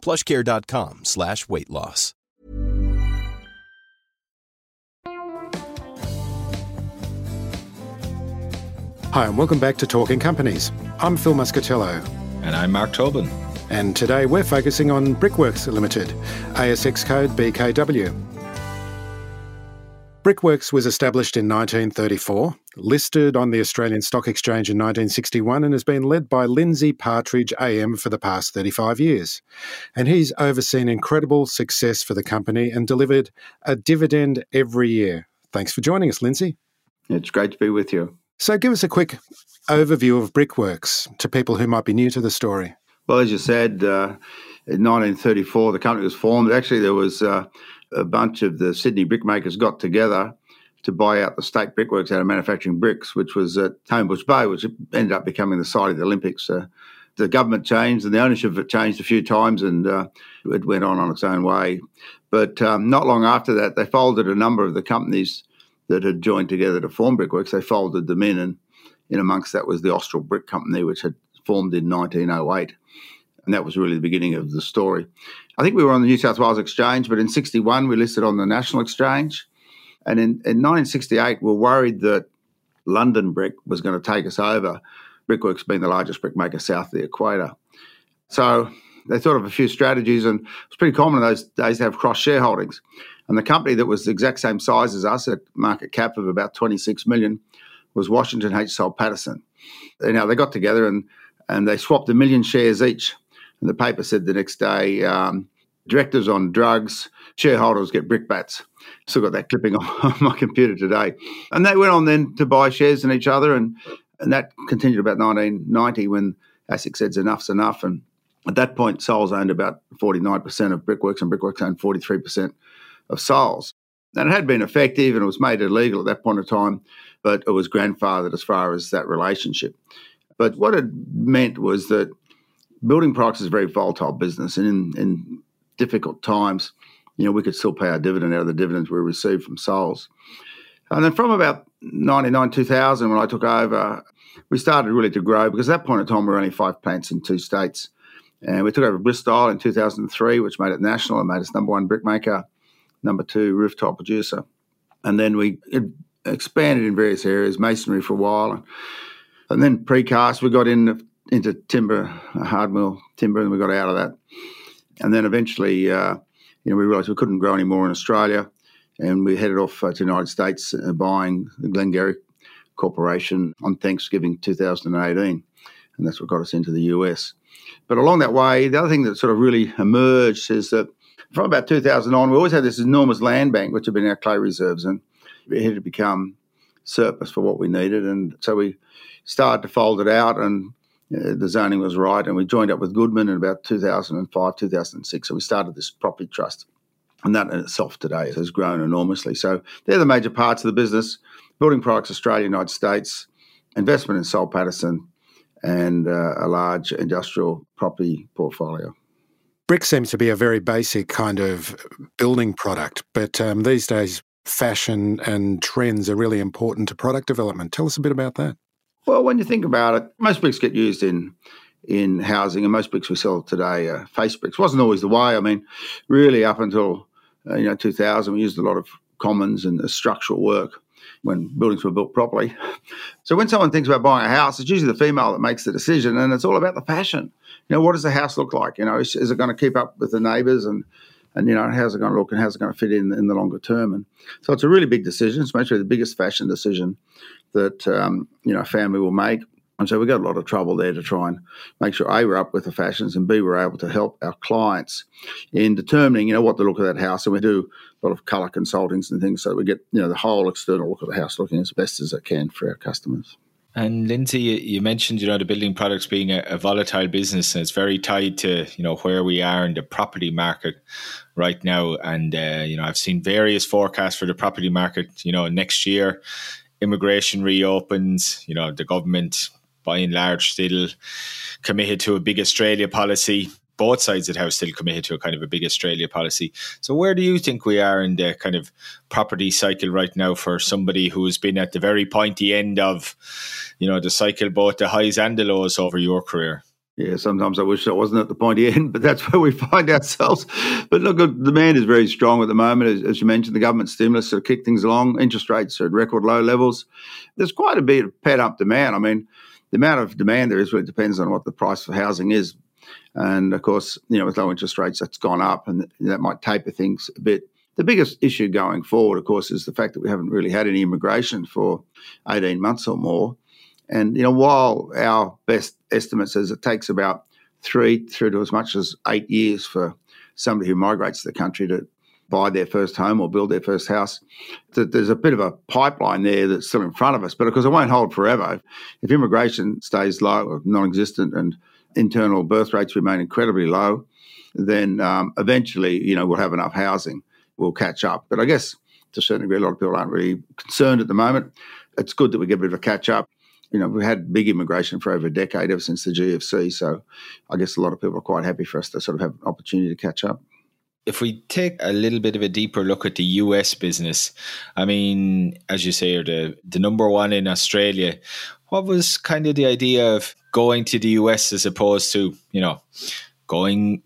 plushcare.com slash weight loss. Hi, and welcome back to Talking Companies. I'm Phil Muscatello. And I'm Mark Tobin. And today we're focusing on Brickworks Limited, ASX code BKW. Brickworks was established in 1934, listed on the Australian Stock Exchange in 1961, and has been led by Lindsay Partridge AM for the past 35 years. And he's overseen incredible success for the company and delivered a dividend every year. Thanks for joining us, Lindsay. It's great to be with you. So, give us a quick overview of Brickworks to people who might be new to the story. Well, as you said, uh, in 1934, the company was formed. Actually, there was uh, a bunch of the Sydney brickmakers got together to buy out the state brickworks out of manufacturing bricks, which was at Homebush Bay, which ended up becoming the site of the Olympics. Uh, the government changed and the ownership of it changed a few times and uh, it went on on its own way. But um, not long after that, they folded a number of the companies that had joined together to form Brickworks. They folded them in, and in amongst that was the Austral Brick Company, which had formed in 1908. And that was really the beginning of the story. I think we were on the New South Wales Exchange, but in 61 we listed on the National Exchange. And in, in 1968, we were worried that London Brick was going to take us over, Brickworks being the largest brickmaker south of the equator. So they thought of a few strategies, and it was pretty common in those days to have cross shareholdings. And the company that was the exact same size as us at market cap of about 26 million was Washington H. Soul Pattinson. You know, they got together and, and they swapped a million shares each. And the paper said the next day, um, directors on drugs, shareholders get brickbats. Still got that clipping on my computer today. And they went on then to buy shares in each other. And, and that continued about 1990 when ASIC said enough's enough. And at that point, Soul's owned about 49% of Brickworks and Brickworks owned 43% of Soul's. And it had been effective and it was made illegal at that point of time, but it was grandfathered as far as that relationship. But what it meant was that building products is a very volatile business, and in, in difficult times, you know, we could still pay our dividend out of the dividends we received from Soul's. And then from about 99, 2000, when I took over, we started really to grow because at that point in time, we were only five plants in two states. And we took over Bristile in 2003, which made it national and made us number one brickmaker number two rooftop producer. And then we expanded in various areas, masonry for a while, and, and then precast. We got in, into timber, hard mill timber, and we got out of that. And then eventually, uh, you know, we realised we couldn't grow anymore in Australia, and we headed off uh, to the United States, uh, buying the Glen-Gery Corporation on Thanksgiving 2018, and that's what got us into the US. But along that way, the other thing that sort of really emerged is that from about 2000 on, we always had this enormous land bank, which had been our clay reserves, and it had become surplus for what we needed. And so we started to fold it out, and uh, the zoning was right. And we joined up with Goodman in about 2005, 2006. So we started this property trust. And that in itself today has grown enormously. So they're the major parts of the business building products, Australia, United States, investment in Soul Pattinson, and uh, a large industrial property portfolio. Brick seems to be a very basic kind of building product, but um, these days, fashion and trends are really important to product development. Tell us a bit about that. Well, when you think about it, most bricks get used in in housing, and most bricks we sell today are face bricks. wasn't always the way. I mean, really, up until uh, you know 2000, we used a lot of commons and structural work when buildings were built properly. So when someone thinks about buying a house, it's usually the female that makes the decision, and it's all about the fashion. You know, what does the house look like? You know, is, is it going to keep up with the neighbours and and you know how's it going to look and how's it going to fit in in the longer term? And so it's a really big decision. It's actually the biggest fashion decision that um, you know a family will make. And so we got a lot of trouble there to try and make sure A, we're up with the fashions, and B, we're able to help our clients in determining, you know, what the look of that house. And we do a lot of colour consultings and things so we get, you know, the whole external look of the house looking as best as it can for our customers. And Lindsay, you mentioned you know the building products being a, a, volatile business, and it's very tied to you know where we are in the property market right now. And uh, you know I've seen various forecasts for the property market. You know next year, immigration reopens. You know the government, by and large, still committed to a big Australia policy both sides of the house still committed to a kind of a big Australia policy. So where do you think we are in the kind of property cycle right now for somebody who's been at the very pointy end of, you know, the cycle, both the highs and the lows over your career? Yeah, sometimes I wish I wasn't at the pointy end, but that's where we find ourselves. But look, demand is very strong at the moment. As, as you mentioned, the government stimulus sort of kicked things along. Interest rates are at record low levels. There's quite a bit of pent up demand. I mean, the amount of demand there is really depends on what the price for housing is. And of course, you know, with low interest rates, that's gone up and that might taper things a bit. The biggest issue going forward, of course, is the fact that we haven't really had any immigration for 18 months or more. And, you know, while our best estimate says it takes about three through to as much as eight years for somebody who migrates to the country to buy their first home or build their first house. That there's a bit of a pipeline there that's still in front of us, but of course it won't hold forever. If immigration stays low or non-existent and internal birth rates remain incredibly low, then um, eventually, you know, we'll have enough housing. We'll catch up. But I guess to a certain degree, a lot of people aren't really concerned at the moment. It's good that we get a bit of a catch up. You know, we've had big immigration for over a decade, ever since the GFC. So I guess a lot of people are quite happy for us to sort of have an opportunity to catch up. If we take a little bit of a deeper look at the US business, I mean, as you say, the, the number one in Australia. What was kind of the idea of going to the US as opposed to, you know, going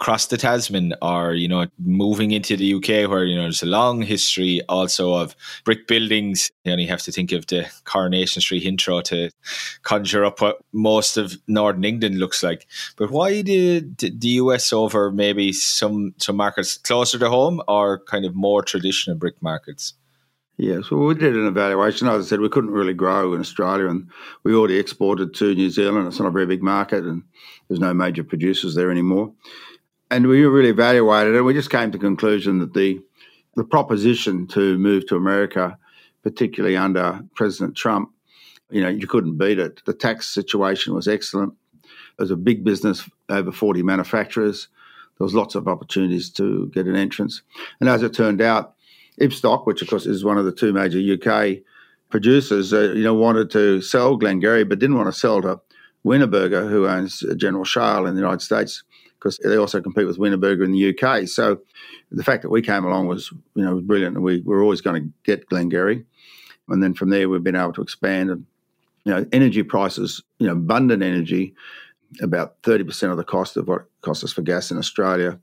across the Tasman or, you know, moving into the UK where, you know, there's a long history also of brick buildings. You only have to think of the Coronation Street intro to conjure up what most of Northern England looks like. But why did the US over maybe some, some markets closer to home or kind of more traditional brick markets? Yes, well, we did an evaluation. As I said, we couldn't really grow in Australia, and we already exported to New Zealand. It's not a very big market, and there's no major producers there anymore. And we really evaluated it. We just came to the conclusion that the the proposition to move to America, particularly under President Trump, you know, you couldn't beat it. The tax situation was excellent. It was a big business, over 40 manufacturers. There was lots of opportunities to get an entrance. And as it turned out, Ibstock, which of course is one of the two major UK producers, uh, you know, wanted to sell Glen-Gery, but didn't want to sell to Wienerberger, who owns General Shale in the United States, because they also compete with Wienerberger in the UK. So the fact that we came along was, you know, was brilliant, we were always going to get Glen-Gery, and then from there we've been able to expand. And you know, energy prices, you know, abundant energy, about thirty percent of the cost of what it costs us for gas in Australia.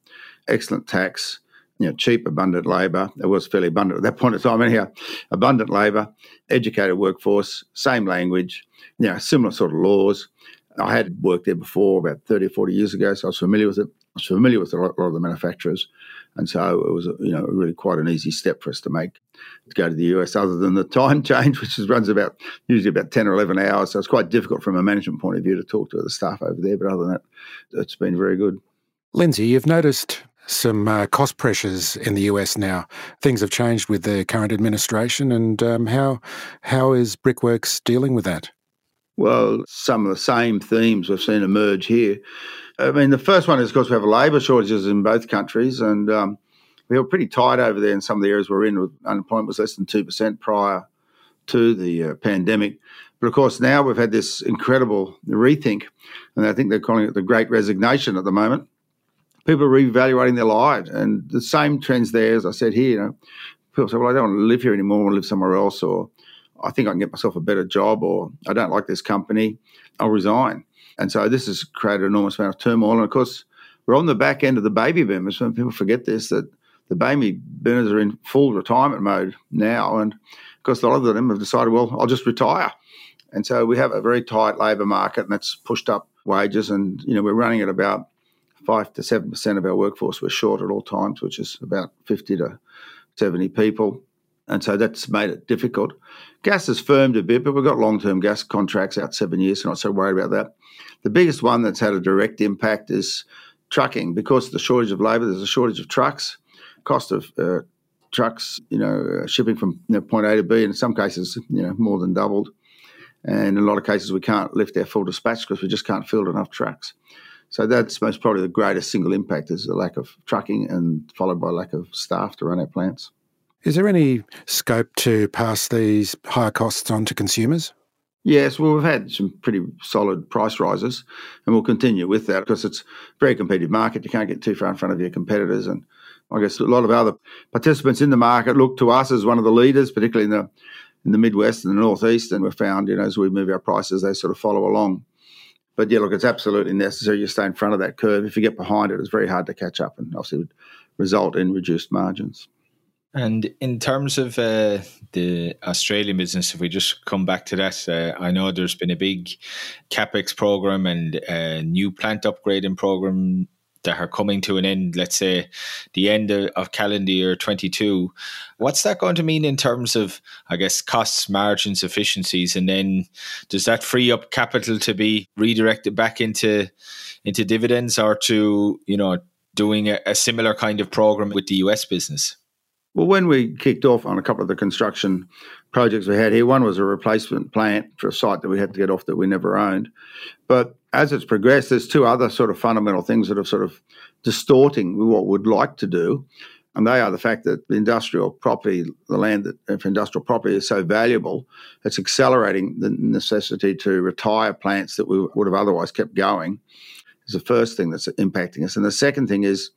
Excellent tax you know, cheap, abundant labour. It was fairly abundant at that point in time, anyhow. Abundant labour, educated workforce, same language, you know, similar sort of laws. I had worked there before about 30 or 40 years ago, so I was familiar with it. I was familiar with a lot, of the manufacturers. And so it was, you know, really quite an easy step for us to make to go to the US, other than the time change, which is, runs about usually about 10 or 11 hours. So it's quite difficult from a management point of view to talk to the staff over there. But other than that, it's been very good. Lindsay, you've noticed some uh, cost pressures in the US now. Things have changed with the current administration, and um, how how is Brickworks dealing with that? Well, some of the same themes we've seen emerge here. I mean, the first one is, of course, we have labour shortages in both countries, and um, we were pretty tight over there in some of the areas we're in. Unemployment was less than two percent prior to the uh, pandemic. But of course, now we've had this incredible rethink, and I think they're calling it the Great Resignation at the moment people are reevaluating their lives. And the same trends there, as I said here, you know, people say, well, I don't want to live here anymore, I want to live somewhere else, or I think I can get myself a better job, or I don't like this company, I'll resign. And so this has created an enormous amount of turmoil. And of course, we're on the back end of the baby boomers. When people forget this, that the baby boomers are in full retirement mode now. And of course, a lot of them have decided, well, I'll just retire. And so we have a very tight labour market, and that's pushed up wages. And, you know, we're running at about five to seven percent of our workforce we're short at all times, which is about fifty to seventy people, and so that's made it difficult. Gas has firmed a bit, but we've got long-term gas contracts out seven years, so not so worried about that. The biggest one that's had a direct impact is trucking because of the shortage of labour. There's a shortage of trucks. Cost of uh, trucks, you know, uh, shipping from you know, point A to B, in some cases, you know, more than doubled. And in a lot of cases, we can't lift our full dispatch because we just can't field enough trucks. So that's most probably the greatest single impact is the lack of trucking and followed by lack of staff to run our plants. Is there any scope to pass these higher costs on to consumers? Yes, well, we've had some pretty solid price rises, and we'll continue with that because it's a very competitive market. You can't get too far in front of your competitors, and I guess a lot of other participants in the market look to us as one of the leaders, particularly in the in the Midwest and the Northeast, and we've found, you know, as we move our prices, they sort of follow along. But yeah, look, it's absolutely necessary you stay in front of that curve. If you get behind it, it's very hard to catch up, and obviously would result in reduced margins. And in terms of uh, the Australian business, if we just come back to that, uh, I know there's been a big capex program and a new plant upgrading program that are coming to an end. Let's say the end of, of calendar year 22. What's that going to mean in terms of, I guess, costs, margins, efficiencies, and then does that free up capital to be redirected back into into dividends or to you know doing a, a similar kind of program with the US business? Well, when we kicked off on a couple of the construction projects we had here, one was a replacement plant for a site that we had to get off that we never owned. But as it's progressed, there's two other sort of fundamental things that are sort of distorting what we'd like to do. And they are the fact that the industrial property, the land that uh, for industrial property is so valuable, it's accelerating the necessity to retire plants that we would have otherwise kept going. Is the first thing that's impacting us. And the second thing is,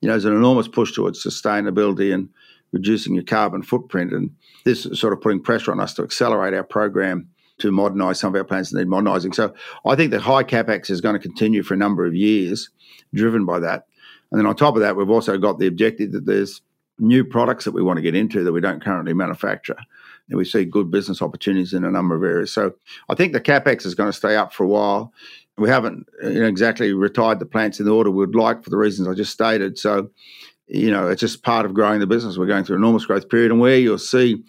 you know, there's an enormous push towards sustainability and reducing your carbon footprint. And this is sort of putting pressure on us to accelerate our program to modernise some of our plants that need modernising. So I think that high capex is going to continue for a number of years, driven by that. And then on top of that, we've also got the objective that there's new products that we want to get into that we don't currently manufacture. And we see good business opportunities in a number of areas. So I think the capex is going to stay up for a while. We haven't you know, exactly retired the plants in the order we'd like for the reasons I just stated. So you know, it's just part of growing the business. We're going through an enormous growth period, and where you'll see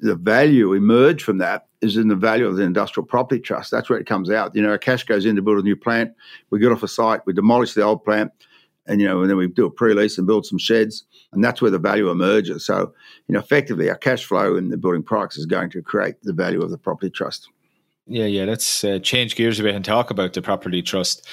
the value emerge from that is in the value of the industrial property trust. That's where it comes out. You know, our cash goes in to build a new plant. We get off a site, we demolish the old plant, and you know, and then we do a pre-lease and build some sheds, and that's where the value emerges. So, you know, effectively, our cash flow in the building products is going to create the value of the property trust. Yeah, yeah. Let's uh, change gears a bit and talk about the property trust.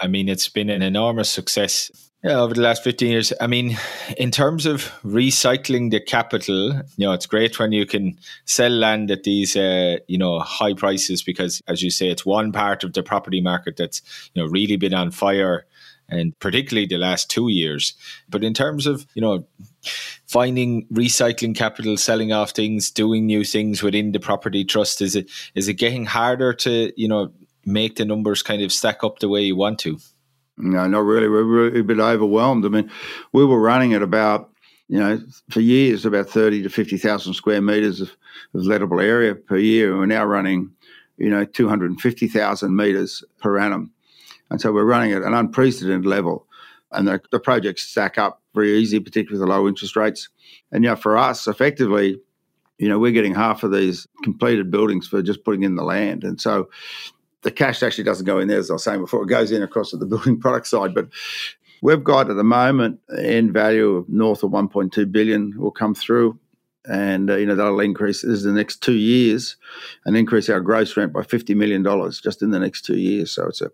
I mean, it's been an enormous success yeah, over the last 15 years. I mean, in terms of recycling the capital, you know, it's great when you can sell land at these, uh, you know, high prices because, as you say, it's one part of the property market that's, you know, really been on fire and particularly the last two years. But in terms of, you know, finding recycling capital, selling off things, doing new things within the property trust, is it is it getting harder to, you know, make the numbers kind of stack up the way you want to? No, not really. We're a bit overwhelmed. I mean, we were running at about, you know, for years, about 30 to 50,000 square metres of, of lettable area per year. We're now running, you know, 250,000 metres per annum. And so we're running at an unprecedented level. And the, the projects stack up very easy, particularly with the low interest rates. And, you know, for us, effectively, you know, we're getting half of these completed buildings for just putting in the land. And so, the cash actually doesn't go in there, as I was saying before. It goes in across to the building product side. But we've got at the moment end value of north of 1.2 billion will come through. And, uh, you know, that'll increase this is the next two years and increase our gross rent by $50 million just in the next two years. So it's a,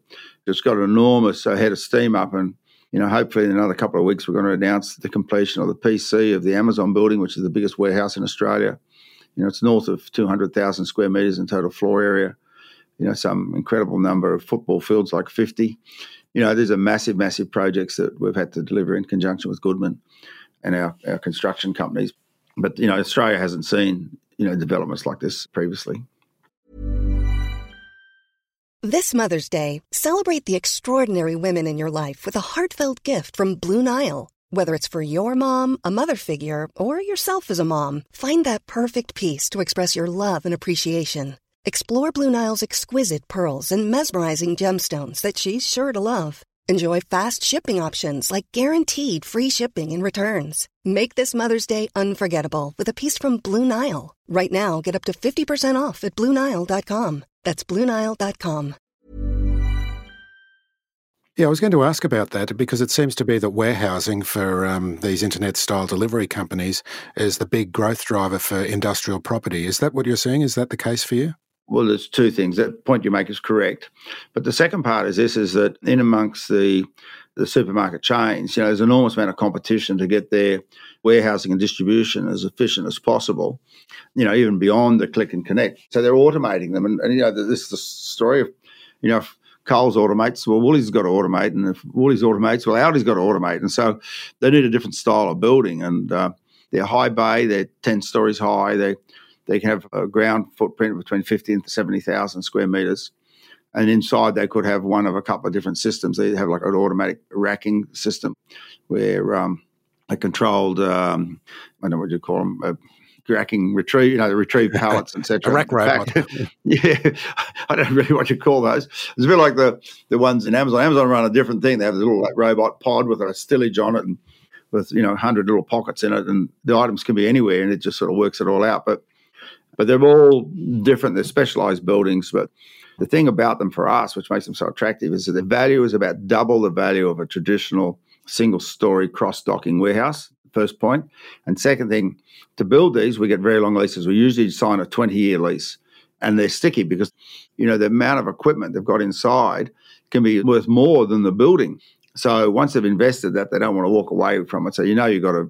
it's got an enormous uh, head of steam up. And, you know, hopefully in another couple of weeks, we're going to announce the completion of the PC of the Amazon building, which is the biggest warehouse in Australia. You know, it's north of 200,000 square metres in total floor area you know, some incredible number of football fields, like 50. You know, these are massive, massive projects that we've had to deliver in conjunction with Goodman and our, our construction companies. But, you know, Australia hasn't seen, you know, developments like this previously. This Mother's Day, celebrate the extraordinary women in your life with a heartfelt gift from Blue Nile. Whether it's for your mom, a mother figure, or yourself as a mom, find that perfect piece to express your love and appreciation. Explore Blue Nile's exquisite pearls and mesmerizing gemstones that she's sure to love. Enjoy fast shipping options like guaranteed free shipping and returns. Make this Mother's Day unforgettable with a piece from Blue Nile. Right now, get up to 50% off at BlueNile.com. That's BlueNile.com. Yeah, I was going to ask about that because it seems to be that warehousing for um, these internet style delivery companies is the big growth driver for industrial property. Is that what you're seeing? Is that the case for you? Well, there's two things. That point you make is correct, but the second part is this: is that in amongst the the supermarket chains, you know, there's an enormous amount of competition to get their warehousing and distribution as efficient as possible. You know, even beyond the click and connect. So they're automating them, and, and you know, this is the story of, you know. Coles automates, well, Woolies got to automate, and if Woolies automates, well, Aldi's got to automate, and so they need a different style of building, and uh, they're high bay, they're ten stories high, they they can have a ground footprint between fifty and seventy thousand square meters, and inside they could have one of a couple of different systems. They have like an automatic racking system where um, a controlled, um, I don't know what you call them. Uh, racking retrieve, you know, the retrieve pallets, etc. a rack robot. yeah, I don't really what you call those. It's a bit like the the ones in Amazon. Amazon run a different thing. They have a little like robot pod with a stillage on it and with you know hundred little pockets in it, and the items can be anywhere, and it just sort of works it all out. But but they're all different. They're specialized buildings, but the thing about them for us, which makes them so attractive, is that the value is about double the value of a traditional single story cross docking warehouse first point. And second thing, to build these, we get very long leases. We usually sign a 20 year lease and they're sticky because, you know, the amount of equipment they've got inside can be worth more than the building. So once they've invested that, they don't want to walk away from it. So you know you've got a,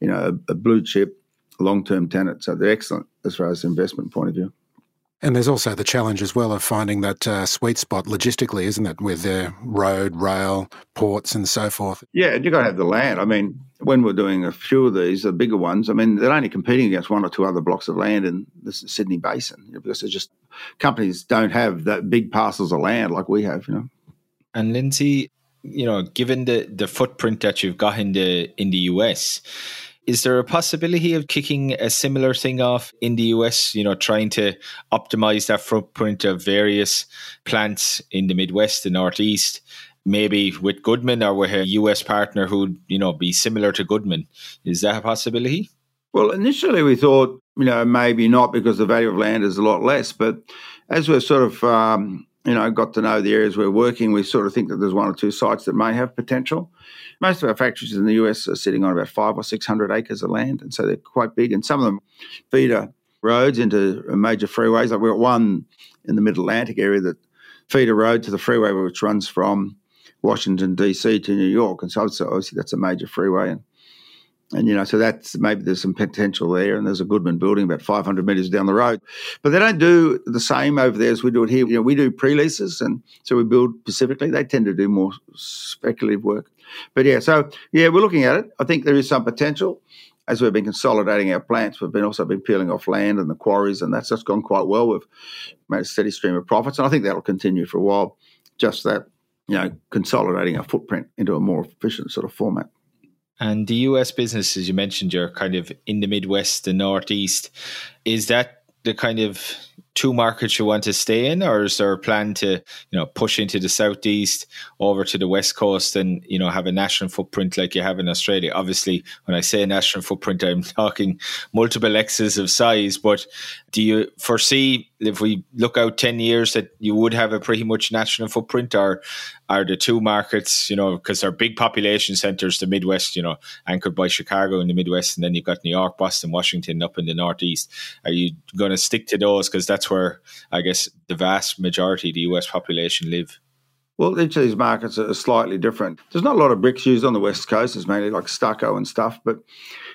you know, a, a blue chip long term tenant. So they're excellent as far as investment point of view. And there's also the challenge as well of finding that uh, sweet spot logistically, isn't it, with the road, rail, ports, and so forth. Yeah, and you've got to have the land. I mean, when we're doing a few of these, the bigger ones, I mean, they're only competing against one or two other blocks of land in the Sydney Basin you know, because it's just companies don't have that big parcels of land like we have, you know. And Lindsay, you know, given the the footprint that you've got in the in the US, is there a possibility of kicking a similar thing off in the US, you know, trying to optimize that footprint of various plants in the Midwest and Northeast, maybe with Goodman or with a US partner who'd, you know, be similar to Goodman? Is that a possibility? Well, initially we thought, you know, maybe not because the value of land is a lot less. But as we've sort of, um, you know, got to know the areas we're working, we sort of think that there's one or two sites that may have potential. Most of our factories in the US are sitting on about five or 600 acres of land, and so they're quite big. And some of them feeder roads into major freeways. Like we've got one in the Mid Atlantic area that feed a road to the freeway which runs from Washington DC to New York, and so obviously that's a major freeway. And and you know, so that's maybe there's some potential there, and there's a Goodman building about 500 metres down the road. But they don't do the same over there as we do it here. You know, we do pre-leases, and so we build specifically. They tend to do more speculative work. But yeah, so yeah, we're looking at it. I think there is some potential. As we've been consolidating our plants, we've been also been peeling off land and the quarries, and that's just gone quite well. We've made a steady stream of profits, and I think that'll continue for a while. Just that, you know, consolidating our footprint into a more efficient sort of format. And the US business, as you mentioned, you're kind of in the Midwest and Northeast. Is that the kind of two markets you want to stay in, or is there a plan to you know push into the southeast, over to the west coast, and you know have a national footprint like you have in Australia? Obviously, when I say national footprint, I'm talking multiple X's of size. But do you foresee if we look out ten years that you would have a pretty much national footprint, or are the two markets, you know, because they're big population centers, the Midwest, you know, anchored by Chicago in the Midwest, and then you've got New York, Boston, Washington up in the Northeast. Are you going to stick to those because that's where I guess the vast majority of the US population live. Well, each of these markets are slightly different. There's not a lot of bricks used on the West Coast. It's mainly like stucco and stuff. But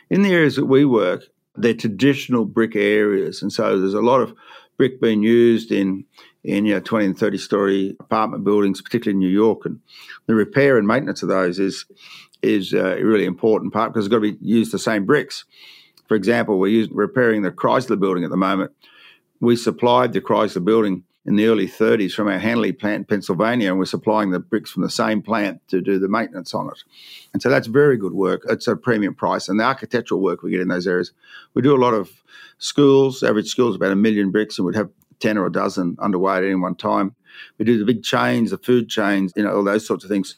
in the areas that we work, they're traditional brick areas. And so there's a lot of brick being used in, in you know, 20 and 30 story apartment buildings, particularly in New York. And the repair and maintenance of those is, is a really important part because it's got to be used the same bricks. For example, we're using, repairing the Chrysler building at the moment we supplied the Chrysler building in the early 30s from our Hanley plant in Pennsylvania, and we're supplying the bricks from the same plant to do the maintenance on it. And so that's very good work. It's a premium price. And the architectural work we get in those areas, we do a lot of schools. Average schools about a million bricks, and we'd have 10 or a dozen underway at any one time. We do the big chains, the food chains, you know, all those sorts of things.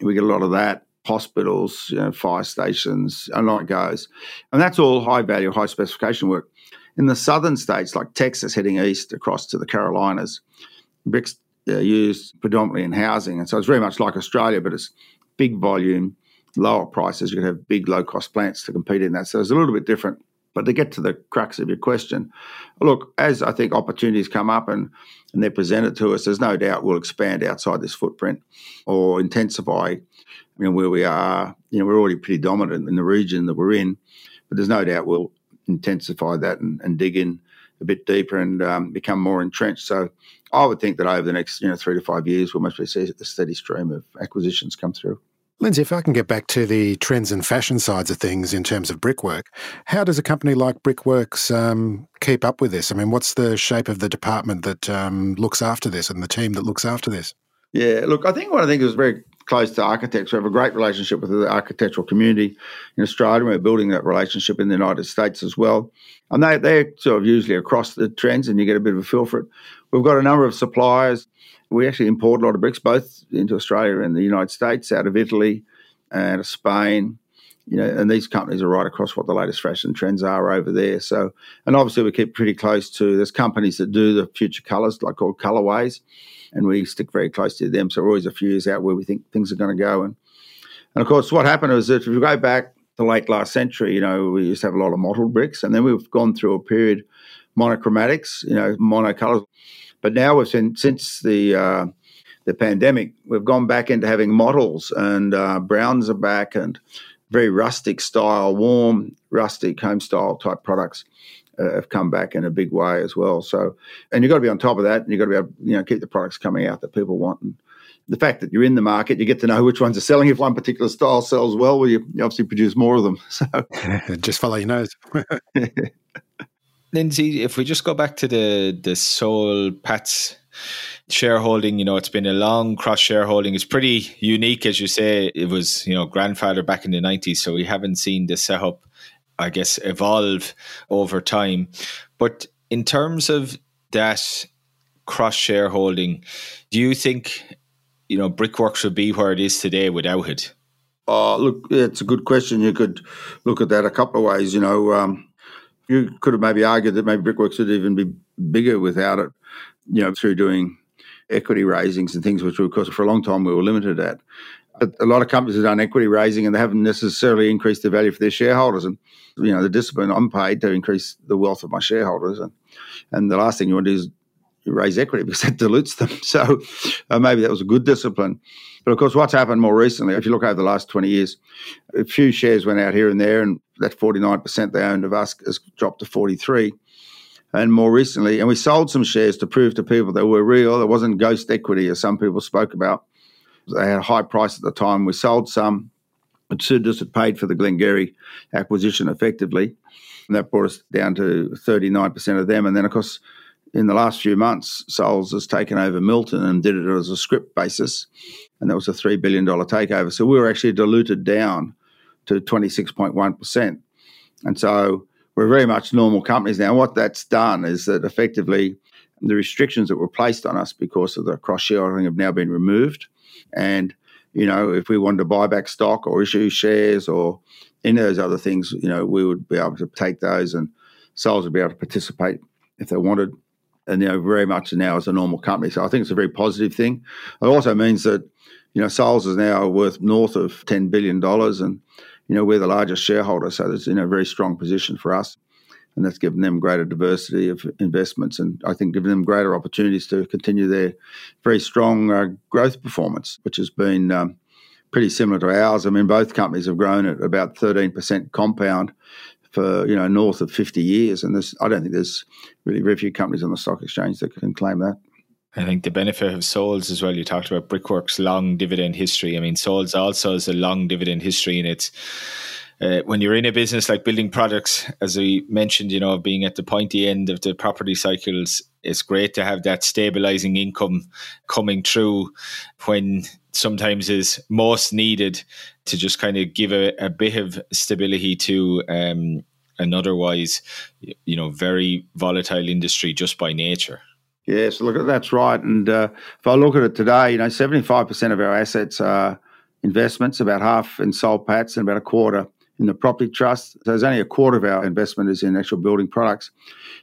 We get a lot of that. Hospitals, you know, fire stations, and on it goes. And that's all high value, high specification work. In the southern states, like Texas, heading east across to the Carolinas, bricks are used predominantly in housing. And so it's very much like Australia, but it's big volume, lower prices. You can have big, low cost plants to compete in that. So it's a little bit different But to get to the crux of your question, look, as I think opportunities come up and, and they're presented to us, there's no doubt we'll expand outside this footprint or intensify you know, where we are. You know, we're already pretty dominant in the region that we're in, but there's no doubt we'll intensify that and, and dig in a bit deeper and um, become more entrenched. So I would think that over the next you know three to five years, we'll mostly see a steady stream of acquisitions come through. Lindsay, if I can get back to the trends and fashion sides of things in terms of brickwork, how does a company like Brickworks um, keep up with this? I mean, what's the shape of the department that um, looks after this and the team that looks after this? Yeah, look, I think one of the things is very close to architects. We have a great relationship with the architectural community in Australia. We're building that relationship in the United States as well. And they, they're sort of usually across the trends and you get a bit of a feel for it. We've got a number of suppliers we actually import a lot of bricks, both into Australia and the United States, out of Italy and Spain. You know, and these companies are right across what the latest fashion trends are over there. So, and obviously we keep pretty close to. There's companies that do the future colours, like called Colorways, and we stick very close to them. So we're always a few years out where we think things are going to go. And and of course, what happened was that if you go back to late last century, you know, we used to have a lot of mottled bricks, and then we've gone through a period monochromatics, you know, monocolours but now we've seen since the uh, the pandemic, we've gone back into having models, and uh, browns are back, and very rustic style, warm, rustic home style type products uh, have come back in a big way as well. So, and you've got to be on top of that, and you've got to be able, you know, keep the products coming out that people want. And the fact that you're in the market, you get to know which ones are selling. If one particular style sells well, well, you, you obviously produce more of them. So, just follow your nose. Lindsay, if we just go back to the the Soul Patts shareholding, you know, it's been a long cross shareholding. It's pretty unique, as you say. It was, you know, grandfather back in the nineties, so we haven't seen the setup, I guess, evolve over time. But in terms of that cross shareholding, do you think, you know, Brickworks would be where it is today without it? Oh, look, it's a good question. You could look at that a couple of ways. You know, um, you could have maybe argued that maybe Brickworks would even be bigger without it, you know, through doing equity raisings and things, which, of course, for a long time we were limited at. A lot of companies have done equity raising and they haven't necessarily increased the value for their shareholders. And, you know, the discipline I'm paid to increase the wealth of my shareholders. And, and the last thing you want to do is raise equity because that dilutes them. So uh, maybe that was a good discipline. But of course, what's happened more recently, if you look over the last 20 years, a few shares went out here and there, and that 49% they owned of us has dropped to 43 and more recently, and we sold some shares to prove to people they were real. It wasn't ghost equity, as some people spoke about. They had a high price at the time. We sold some. It just had paid for the Glen-Gery acquisition effectively. And that brought us down to 39% of them. And then, of course, in the last few months, Soul's has taken over Milton and did it as a scrip basis. And that was a $3 billion takeover. So we were actually diluted down to 26.1%. And so we're very much normal companies now. What that's done is that effectively the restrictions that were placed on us because of the cross shareholding have now been removed. And, you know, if we wanted to buy back stock or issue shares or any of those other things, you know, we would be able to take those and Soul's would be able to participate if they wanted and you know very much now as a normal company. So I think it's a very positive thing. It also means that you know Soul's is now worth north of ten billion dollars, and you know we're the largest shareholder, so it's in a very strong position for us, and that's given them greater diversity of investments, and I think given them greater opportunities to continue their very strong uh, growth performance, which has been. Um, pretty similar to ours. I mean, both companies have grown at about 13% compound for you know north of 50 years and there's i don't think there's really very few companies on the stock exchange that can claim that I think the benefit of Souls as well. You talked about Brickworks' long dividend history. I mean, Souls also has a long dividend history, and it's uh, when you're in a business like building products, as we mentioned, you know, being at the pointy end of the property cycles, it's great to have that stabilizing income coming through when sometimes is most needed to just kind of give a, a bit of stability to um, an otherwise, you know, very volatile industry just by nature. Yes, look, that's right. And uh, if I look at it today, you know, seventy-five percent of our assets are investments, about half in Soul Patts and about a quarter in the property trust. So there's only a quarter of our investment is in actual building products.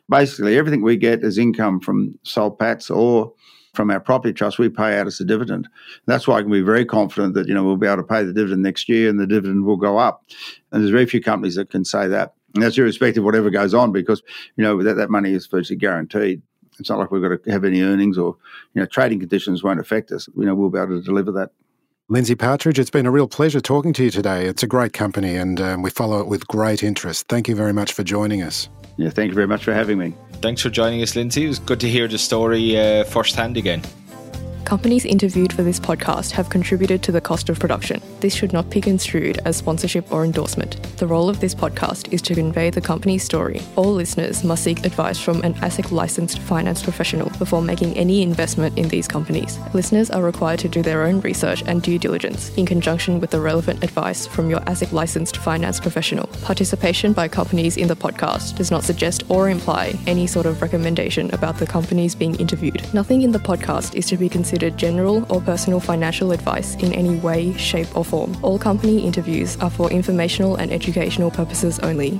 Basically, everything we get is income from Soul Patts or from our property trust, we pay out as a dividend. That's why I can be very confident that you know we'll be able to pay the dividend next year, and the dividend will go up. And there's very few companies that can say that. And that's irrespective of whatever goes on because, you know, that, that money is virtually guaranteed. It's not like we've got to have any earnings or, you know, trading conditions won't affect us. You know, we'll be able to deliver that. Lindsay Partridge, it's been a real pleasure talking to you today. It's a great company and um, we follow it with great interest. Thank you very much for joining us. Yeah, thank you very much for having me. Thanks for joining us, Lindsay. It was good to hear the story uh, firsthand again. Companies interviewed for this podcast have contributed to the cost of production. This should not be construed as sponsorship or endorsement. The role of this podcast is to convey the company's story. All listeners must seek advice from an ASIC licensed finance professional before making any investment in these companies. Listeners are required to do their own research and due diligence in conjunction with the relevant advice from your ASIC licensed finance professional. Participation by companies in the podcast does not suggest or imply any sort of recommendation about the companies being interviewed. Nothing in the podcast is to be considered general or personal financial advice in any way, shape, or form. All company interviews are for informational and educational purposes only.